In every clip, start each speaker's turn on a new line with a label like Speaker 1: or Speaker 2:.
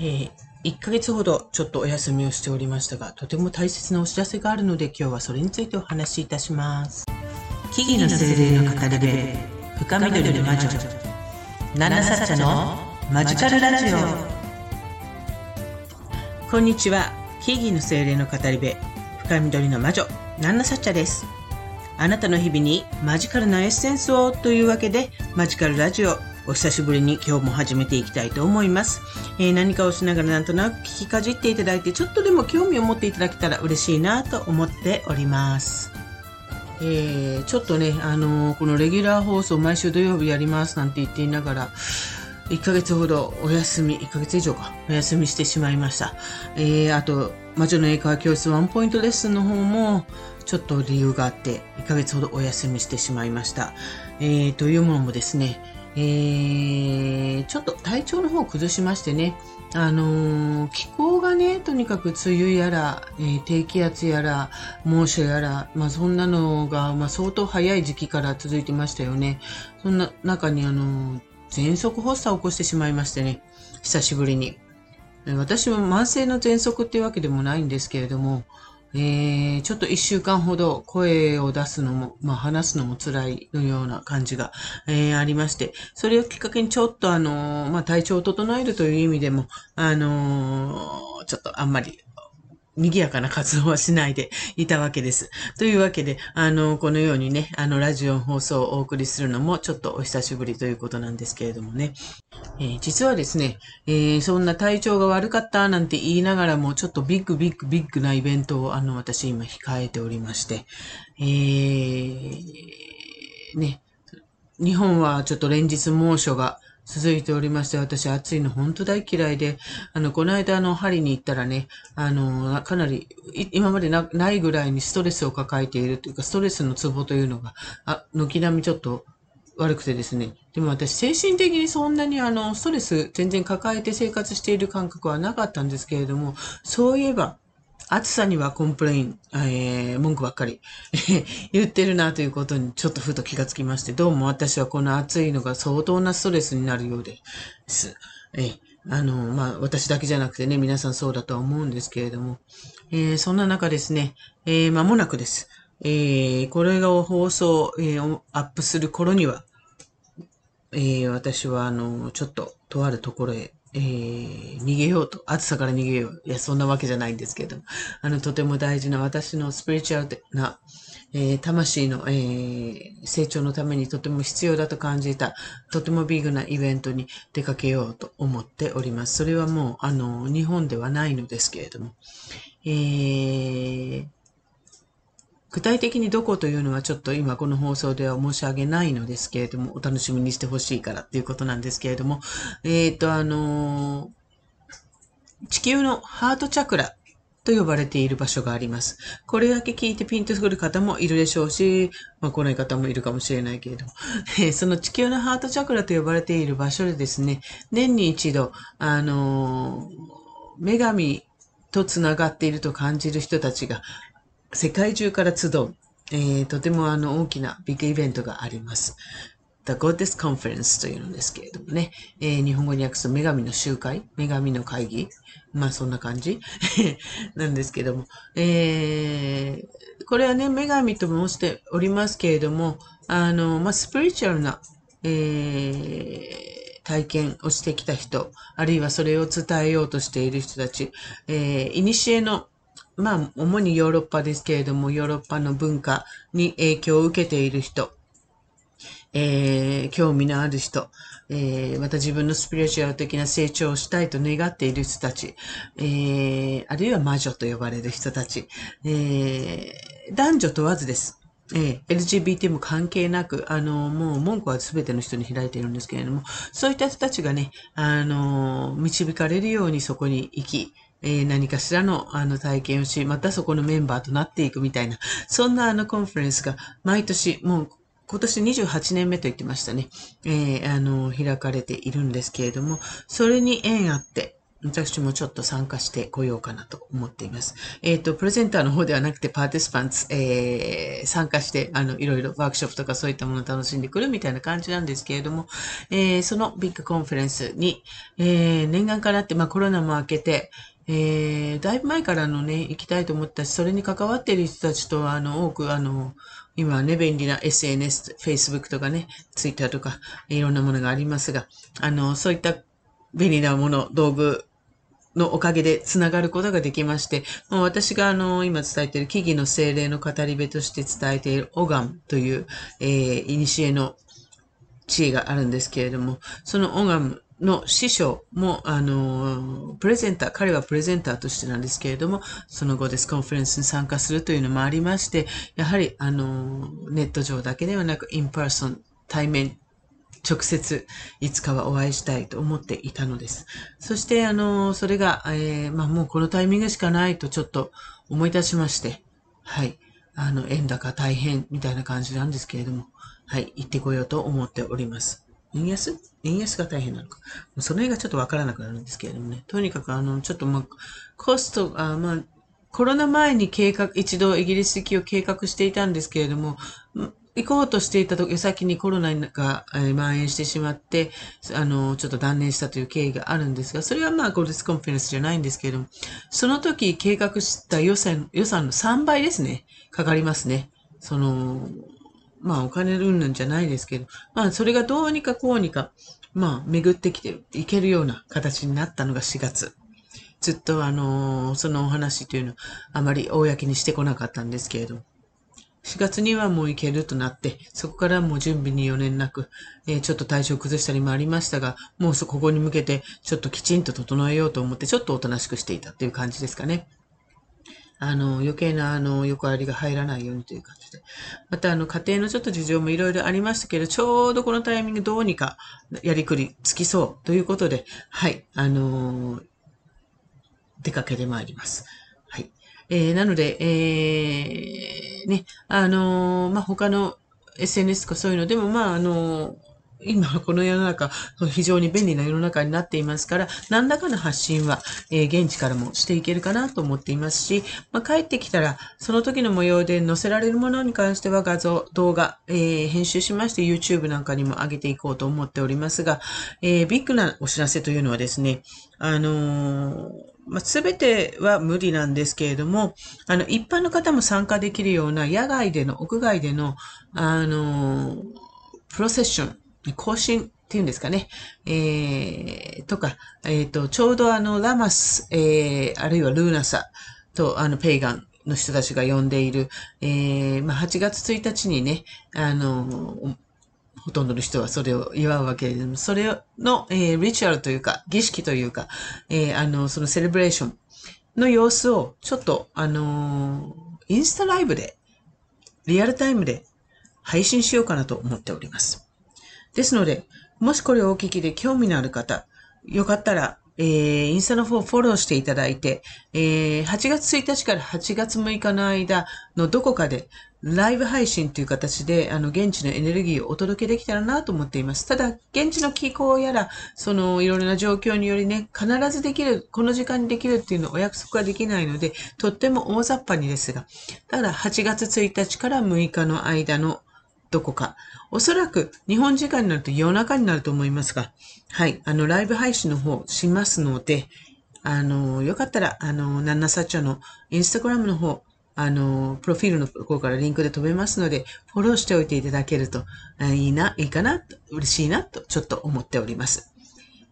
Speaker 1: えー、1ヶ月ほどちょっとお休みをしておりましたが、とても大切なお知らせがあるので今日はそれについてお話しいたします。木々の精霊の語り部、深緑の魔女、ナナサッチャのマジカルラジオ。こんにちは。木々の精霊の語り部、深緑の魔女、ナナサッチャです。あなたの日々にマジカルなエッセンスをというわけで、マジカルラジオお久しぶりに今日も始めていきたいと思います。えー、何かをしながらなんとなく聞きかじっていただいて、ちょっとでも興味を持っていただけたら嬉しいなと思っております。えー、ちょっとね、あのー、このレギュラー放送毎週土曜日やりますなんて言っていながら、1ヶ月ほどお休み、1ヶ月以上か、お休みしてしまいました。えー、あと、魔女の英会話教室ワンポイントレッスンの方も、ちょっと理由があって、1ヶ月ほどお休みしてしまいました。えー、というものもですね、えー、ちょっと体調の方を崩しましてね、あのー、気候がね、とにかく梅雨やら、えー、低気圧やら、猛暑やら、まあそんなのが、まあ相当早い時期から続いてましたよね。そんな中にあのー、喘息発作を起こしてしまいましてね、久しぶりに。私も慢性の喘息っていうわけでもないんですけれども、えー、ちょっと一週間ほど声を出すのも、まあ話すのも辛いのような感じが、えー、ありまして、それをきっかけにちょっとあのー、まあ体調を整えるという意味でも、あのー、ちょっとあんまり賑やかな活動はしないでいたわけです。というわけで、あの、このようにね、あの、ラジオ放送をお送りするのもちょっとお久しぶりということなんですけれどもね。えー、実はですね、えー、そんな体調が悪かったなんて言いながらも、ちょっとビッグビッグビッグなイベントを、あの、私今控えておりまして、えー、ね、日本はちょっと連日猛暑が続いておりまして、私暑いの本当大嫌いで、あの、この間の針に行ったらね、あの、かなり、今までないぐらいにストレスを抱えているというか、ストレスのツボというのが、あ、軒並みちょっと悪くてですね。でも私、精神的にそんなにあの、ストレス全然抱えて生活している感覚はなかったんですけれども、そういえば、暑さには complain、えー、文句ばっかり 言ってるなということにちょっとふと気がつきまして、どうも私はこの暑いのが相当なストレスになるようです。えー、あの、まあ、私だけじゃなくてね、皆さんそうだとは思うんですけれども、えー、そんな中ですね、えー、間もなくです。えー、これが放送、えー、アップする頃には、えー、私は、あの、ちょっと、とあるところへえー、逃げようと、暑さから逃げよう。いや、そんなわけじゃないんですけれども、あの、とても大事な私のスピリチュアルな、えー、魂の、えー、成長のためにとても必要だと感じた、とてもビッグなイベントに出かけようと思っております。それはもう、あの、日本ではないのですけれども、えー、具体的にどこというのはちょっと今この放送では申し上げないのですけれども、お楽しみにしてほしいからっていうことなんですけれども、えっ、ー、と、あのー、地球のハートチャクラと呼ばれている場所があります。これだけ聞いてピンとくる方もいるでしょうし、まあ、来ない方もいるかもしれないけれども、え、その地球のハートチャクラと呼ばれている場所でですね、年に一度、あの女神と繋がっていると感じる人たちが世界中から集う、えー、とてもあの大きなビッグイベントがあります。The Goddess Conference というのですけれどもね、えー、日本語に訳すと女神の集会、女神の会議、まあそんな感じ。なんですけども、えー、これはね、女神と申しておりますけれども、あの、まあスピリチュアルな、えー、体験をしてきた人、あるいはそれを伝えようとしている人たち、えー、古のまあ、主にヨーロッパですけれども、ヨーロッパの文化に影響を受けている人、えー、興味のある人、えー、また自分のスピリチュアル的な成長をしたいと願っている人たち、えー、あるいは魔女と呼ばれる人たち、えー、男女問わずです。えー、LGBT も関係なく、あの、もう文句は全ての人に開いているんですけれども、そういった人たちがね、あの、導かれるようにそこに行き、えー、何かしらのあの体験をし、またそこのメンバーとなっていくみたいな、そんなあの conference が毎年、もう今年28年目と言ってましたね、えー、あの、開かれているんですけれども、それに縁あって、私もちょっと参加してこようかなと思っています。えっ、ー、と、プレゼンターの方ではなくて、 participants、えー、参加して、あの、いろいろワークショップとかそういったものを楽しんでくるみたいな感じなんですけれども、えー、その big conference に、えー、念願かなって、まあコロナも明けて、えー、だいぶ前からのね、行きたいと思ったし、それに関わっている人たちとは、あの、多く、あの、今はね、便利な SNS、Facebook とかね、Twitter とか、いろんなものがありますが、あの、そういった便利なもの、道具のおかげでつながることができまして、もう私があの、今伝えている木々の精霊の語り部として伝えているオガンという、えー、いにしえの知恵があるんですけれども、そのオガムの師匠も、あの、プレゼンター、彼はプレゼンターとしてなんですけれども、その Goddess Conference に参加するというのもありまして、やはり、あの、ネット上だけではなく、 in person、対面、直接、いつかはお会いしたいと思っていたのです。そして、あの、それが、えー、まあ、もうこのタイミングしかないとちょっと思い出しまして、はい。あの、円高大変みたいな感じなんですけれども、はい、行ってこようと思っております。円安？円安が大変なのか。その辺がちょっとわからなくなるんですけれどもね。とにかく、あの、ちょっとまあ、コスト、あまあ、コロナ前に計画、一度イギリス行きを計画していたんですけれども、行こうとしていた時、先にコロナが蔓延してしまって、あの、ちょっと断念したという経緯があるんですが、それはまあ、ゴルデスコンフェレンスじゃないんですけれども、その時計画した予算、予算の3倍ですね、かかりますね。その、まあお金うんぬんじゃないですけど、まあそれがどうにかこうにか、まあ巡ってきていけるような形になったのが4月。ずっとあの、そのお話というのはあまり公にしてこなかったんですけれど、4月にはもう行けるとなって、そこからもう準備に余念なく、えー、ちょっと体調崩したりもありましたが、もうそこに向けてちょっときちんと整えようと思って、ちょっとおとなしくしていたっていう感じですかね。あの、余計な、あの、横ありが入らないようにという感じで。また、あの、家庭のちょっと事情もいろいろありましたけど、ちょうどこのタイミングどうにかやりくりつきそうということで、はい、あのー、出かけてまいります。はい。えー、なので、えー、ね、あのー、まあ、他の SNS とかそういうのでも、まあ、あのー今この世の中、非常に便利な世の中になっていますから、何らかの発信は、えー、現地からもしていけるかなと思っていますし、まあ、帰ってきたら、その時の模様で載せられるものに関しては画像、動画、えー、編集しまして YouTube なんかにも上げていこうと思っておりますが、えー、ビッグなお知らせというのはですね、あのまあ、すべては無理なんですけれども、あの、一般の方も参加できるような野外での、屋外での、あのプロセッション、更新っていうんですかね。えー、とか、えっ、ー、と、ちょうどあの、ラマス、えー、あるいはルーナサと、あの、ペイガンの人たちが呼んでいる、えー、まあ、8月1日にね、あの、ほとんどの人はそれを祝うわけでも、それの、えー、リチュアルというか、儀式というか、えー、あの、そのセレブレーションの様子を、ちょっと、あのインスタライブで、リアルタイムで配信しようかなと思っております。ですので、もしこれをお聞きで興味のある方、よかったら、えー、インスタの方をフォローしていただいて、えー、8月1日から8月6日の間のどこかで、ライブ配信という形で、あの、現地のエネルギーをお届けできたらなと思っています。ただ、現地の気候やら、その、いろいろな状況によりね、必ずできる、この時間にできるっていうのをお約束はできないので、とっても大雑把にですが、ただ、8月1日から6日の間のどこか。おそらく日本時間になると夜中になると思いますが、はい、あの、ライブ配信の方しますので、あの、よかったら、あの、ナンナサチャのインスタグラムの方、あの、プロフィールの方からリンクで飛べますので、フォローしておいていただけると、いいな、いいかな、嬉しいな、とちょっと思っております。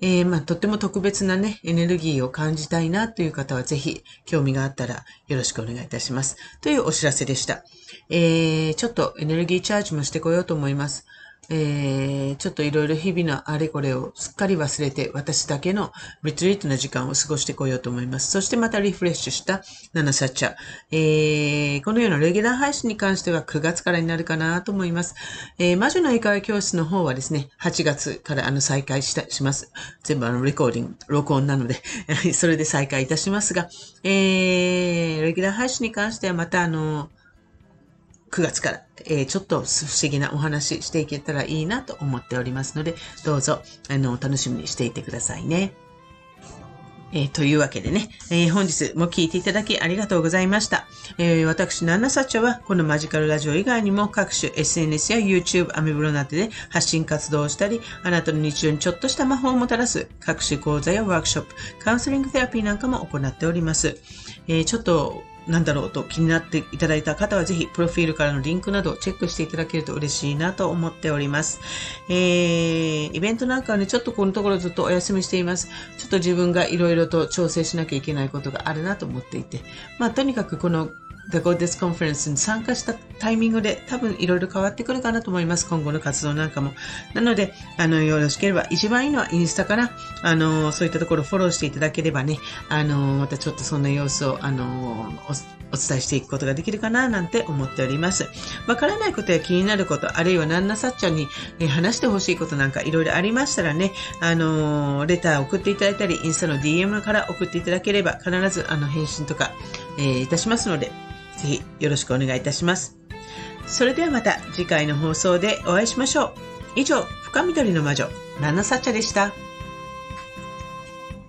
Speaker 1: えー、まあ、とっても特別なね、エネルギーを感じたいなという方はぜひ興味があったらよろしくお願いいたします。というお知らせでした。えー、ちょっとエネルギーチャージもしてこようと思います。えー、ちょっといろいろ日々のあれこれをすっかり忘れて、私だけのリトリートな時間を過ごしてこようと思います。そしてまたリフレッシュした7サチャ。えー、このようなレギュラー配信に関しては9月からになるかなと思います。えー、魔女の英会話教室の方はですね、8月からあの再開したします。全部あのレコーディング、録音なので それで再開いたしますが、えー、レギュラー配信に関してはまたあの、9月から、えー、ちょっと不思議なお話していけたらいいなと思っておりますので、どうぞ、あの、楽しみにしていてくださいね。えー、というわけでね、えー、本日も聞いていただきありがとうございました。えー、私、ナンナサッチャは、このマジカルラジオ以外にも各種 SNS や YouTube、アメブロなどで発信活動をしたり、あなたの日常にちょっとした魔法をもたらす各種講座やワークショップ、カウンセリングセラピーなんかも行っております。え、ちょっとなんだろうと気になっていただいた方はぜひ、プロフィールからのリンクなどをチェックしていただけると嬉しいなと思っております。えー、イベントなんかはね、ちょっとこのところずっとお休みしています。ちょっと自分がいろいろと調整しなきゃいけないことがあるなと思っていて、まあ、とにかくこの The Goddess Conference に参加したタイミングで多分いろいろ変わってくるかなと思います。今後の活動なんかも。なので、あの、よろしければ、一番いいのはインスタから、あの、そういったところフォローしていただければね、あの、またちょっとそんな様子を、あの、お伝えしていくことができるかななんて思っております。わからないことや気になること、あるいは何なさっちゃんに、話してほしいことなんかいろいろありましたらね、あのレター送っていただいたり、インスタの DM から送っていただければ、必ずあの返信とか、えー、いたしますので、ぜひよろしくお願いいたします。それではまた次回の放送でお会いしましょう。以上、深緑の魔女、ナナサッチャでした。